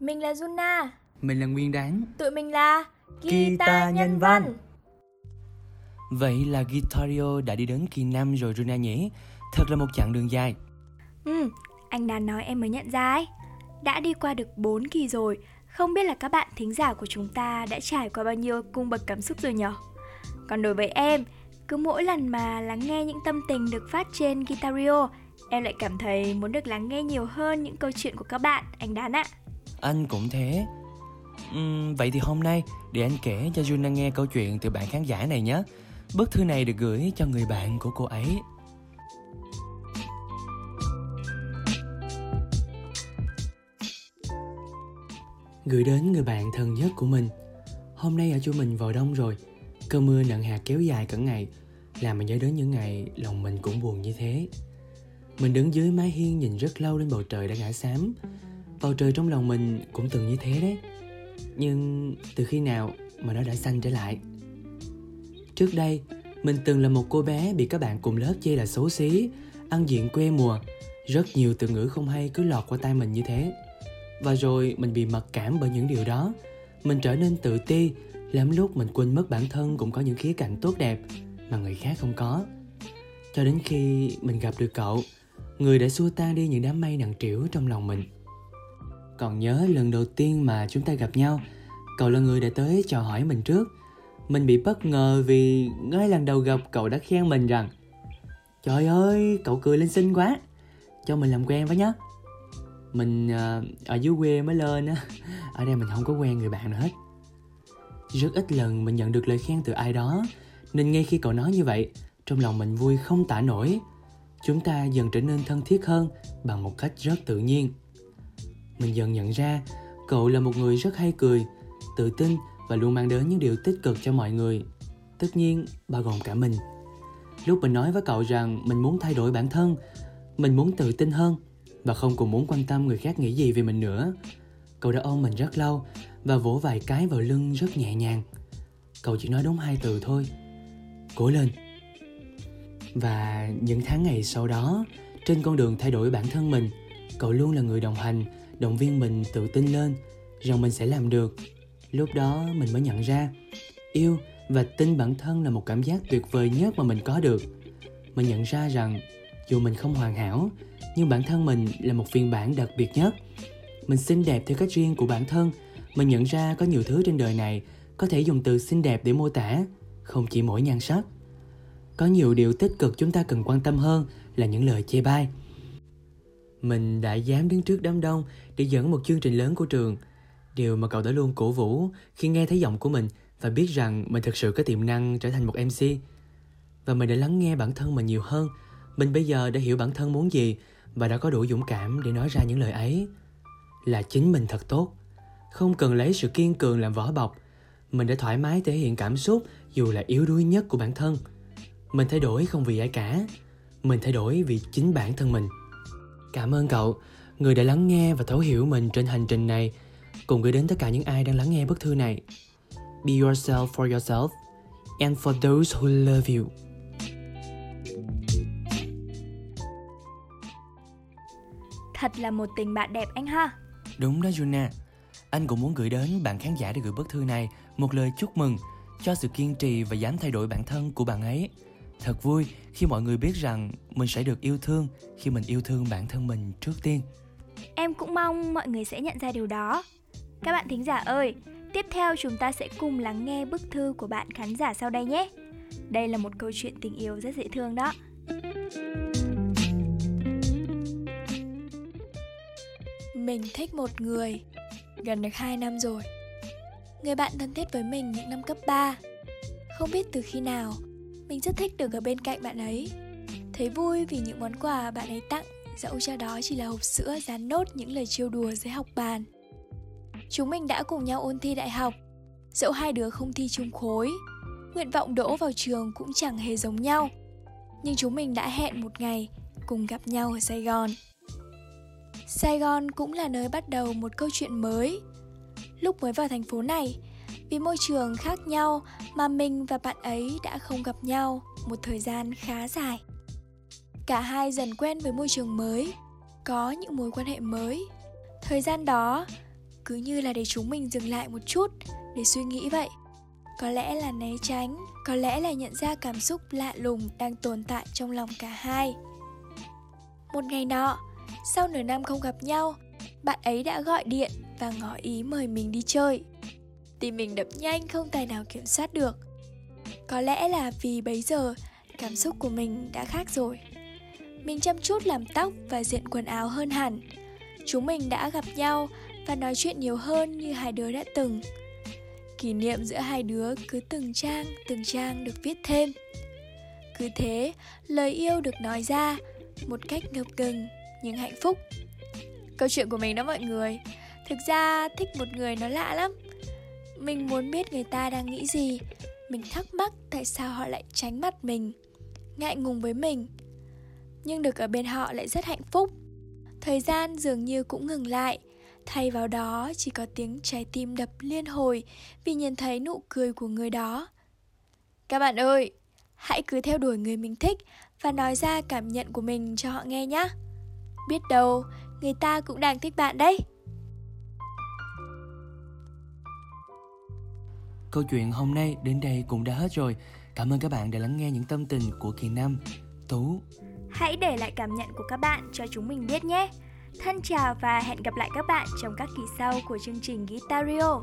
Mình là Juna. Mình là Nguyên Đáng. Tụi mình là Guitar Nhân Văn. Vậy là Guitario đã đi đến kỳ 5 rồi Runa nhỉ? Thật là một chặng đường dài. Ừ, anh Đàn nói em mới nhận ra ấy. Đã đi qua được 4 kỳ rồi, không biết là các bạn thính giả của chúng ta đã trải qua bao nhiêu cung bậc cảm xúc rồi nhở? Còn đối với em, cứ mỗi lần mà lắng nghe những tâm tình được phát trên Guitario, em lại cảm thấy muốn được lắng nghe nhiều hơn những câu chuyện của các bạn, anh Đàn ạ. Anh cũng thế. Uhm, vậy thì hôm nay để anh kể cho Juna nghe câu chuyện từ bạn khán giả này nhé. Bức thư này được gửi cho người bạn của cô ấy. Gửi đến người bạn thân nhất của mình. Hôm nay ở chỗ mình vào đông rồi. Cơn mưa nặng hạt kéo dài cả ngày, làm mình nhớ đến những ngày lòng mình cũng buồn như thế. Mình đứng dưới mái hiên nhìn rất lâu lên bầu trời đã ngã xám. Bầu trời trong lòng mình cũng từng như thế đấy. Nhưng từ khi nào mà nó đã xanh trở lại? Trước đây, mình từng là một cô bé bị các bạn cùng lớp chê là xấu xí, ăn diện quê mùa. Rất nhiều từ ngữ không hay cứ lọt qua tai mình như thế. Và rồi mình bị mặc cảm bởi những điều đó. Mình trở nên tự ti, lắm lúc mình quên mất bản thân cũng có những khía cạnh tốt đẹp mà người khác không có. Cho đến khi mình gặp được cậu, người đã xua tan đi những đám mây nặng trĩu trong lòng mình. Còn nhớ lần đầu tiên mà chúng ta gặp nhau, cậu là người đã tới chào hỏi mình trước – mình bị bất ngờ vì ngay lần đầu gặp cậu đã khen mình rằng Trời ơi, cậu cười lên xinh quá Cho mình làm quen với nhé Mình à, ở dưới quê mới lên á Ở đây mình không có quen người bạn nào hết. Rất ít lần mình nhận được lời khen từ ai đó Nên ngay khi cậu nói như vậy Trong lòng mình vui không tả nổi. Chúng ta dần trở nên thân thiết hơn Bằng một cách rất tự nhiên. Mình dần nhận ra, Cậu là một người rất hay cười, Tự tin và luôn mang đến những điều tích cực cho mọi người. Tất nhiên, bao gồm cả mình. Lúc mình nói với cậu rằng mình muốn thay đổi bản thân, mình muốn tự tin hơn và không còn muốn quan tâm người khác nghĩ gì về mình nữa, cậu đã ôm mình rất lâu và vỗ vài cái vào lưng rất nhẹ nhàng. Cậu chỉ nói đúng hai từ thôi, cố lên. Và những tháng ngày sau đó, trên con đường thay đổi bản thân mình, cậu luôn là người đồng hành động viên mình tự tin lên rằng mình sẽ làm được. Lúc đó mình mới nhận ra, yêu và tin bản thân là một cảm giác tuyệt vời nhất mà mình có được. Mình nhận ra rằng dù mình không hoàn hảo, nhưng bản thân mình là một phiên bản đặc biệt nhất. Mình xinh đẹp theo cách riêng của bản thân. Mình nhận ra có nhiều thứ trên đời này có thể dùng từ xinh đẹp để mô tả, không chỉ mỗi nhan sắc. Có nhiều điều tích cực chúng ta cần quan tâm hơn là những lời chê bai mình đã dám đứng trước đám đông để dẫn một chương trình lớn của trường Điều mà cậu đã luôn cổ vũ khi nghe thấy giọng của mình và biết rằng mình thực sự có tiềm năng trở thành một MC. Và mình đã lắng nghe bản thân mình nhiều hơn. Mình bây giờ đã hiểu bản thân muốn gì và đã có đủ dũng cảm để nói ra những lời ấy. Là chính mình thật tốt. Không cần lấy sự kiên cường làm vỏ bọc. Mình đã thoải mái thể hiện cảm xúc dù là yếu đuối nhất của bản thân. Mình thay đổi không vì ai cả. Mình thay đổi vì chính bản thân mình. Cảm ơn cậu, người đã lắng nghe và thấu hiểu mình trên hành trình này – cùng gửi đến tất cả những ai đang lắng nghe bức thư này. Be yourself for yourself and for those who love you. Thật là một tình bạn đẹp anh ha. Đúng đó Juna. Anh cũng muốn gửi đến bạn khán giả để gửi bức thư này một lời chúc mừng cho sự kiên trì và dám thay đổi bản thân của bạn ấy. Thật vui khi mọi người biết rằng mình sẽ được yêu thương khi mình yêu thương bản thân mình trước tiên. Em cũng mong mọi người sẽ nhận ra điều đó các bạn thính giả ơi, tiếp theo chúng ta sẽ cùng lắng nghe bức thư của bạn khán giả sau đây nhé. Đây là một câu chuyện tình yêu rất dễ thương đó. Mình thích một người gần được 2 năm rồi. Người bạn thân thiết với mình những năm cấp 3. Không biết từ khi nào, mình rất thích được ở bên cạnh bạn ấy. Thấy vui vì những món quà bạn ấy tặng, dẫu cho đó chỉ là hộp sữa dán nốt những lời trêu đùa dưới học bàn. Chúng mình đã cùng nhau ôn thi đại học Dẫu hai đứa không thi chung khối Nguyện vọng đỗ vào trường cũng chẳng hề giống nhau Nhưng chúng mình đã hẹn một ngày Cùng gặp nhau ở Sài Gòn Sài Gòn cũng là nơi bắt đầu một câu chuyện mới Lúc mới vào thành phố này vì môi trường khác nhau Mà mình và bạn ấy đã không gặp nhau Một thời gian khá dài. Cả hai dần quen với môi trường mới, Có những mối quan hệ mới. Thời gian đó, cứ như là để chúng mình dừng lại một chút để suy nghĩ vậy. Có lẽ là né tránh, có lẽ là nhận ra cảm xúc lạ lùng đang tồn tại trong lòng cả hai. Một ngày nọ, sau nửa năm không gặp nhau, bạn ấy đã gọi điện và ngỏ ý mời mình đi chơi tim mình đập nhanh, không tài nào kiểm soát được. Có lẽ là vì bấy giờ, cảm xúc của mình đã khác rồi. Mình chăm chút làm tóc và diện quần áo hơn hẳn. Chúng mình đã gặp nhau và nói chuyện nhiều hơn như hai đứa đã từng. Kỷ niệm giữa hai đứa cứ từng trang từng trang được viết thêm. Cứ thế, lời yêu được nói ra một cách ngập ngừng nhưng hạnh phúc. Câu chuyện của mình đó mọi người, thực ra thích một người nó lạ lắm mình muốn biết người ta đang nghĩ gì. Mình thắc mắc tại sao họ lại tránh mặt mình, ngại ngùng với mình. Nhưng được ở bên họ lại rất hạnh phúc. Thời gian dường như cũng ngừng lại. Thay vào đó, chỉ có tiếng trái tim đập liên hồi vì nhìn thấy nụ cười của người đó. Các bạn ơi, hãy cứ theo đuổi người mình thích và nói ra cảm nhận của mình cho họ nghe nhé biết đâu, người ta cũng đang thích bạn đấy. Câu chuyện hôm nay đến đây cũng đã hết rồi. Cảm ơn các bạn đã lắng nghe những tâm tình của Kỳ Nam, Tú. Hãy để lại cảm nhận của các bạn cho chúng mình biết nhé. Thân chào và hẹn gặp lại các bạn trong các kỳ sau của chương trình Guitario.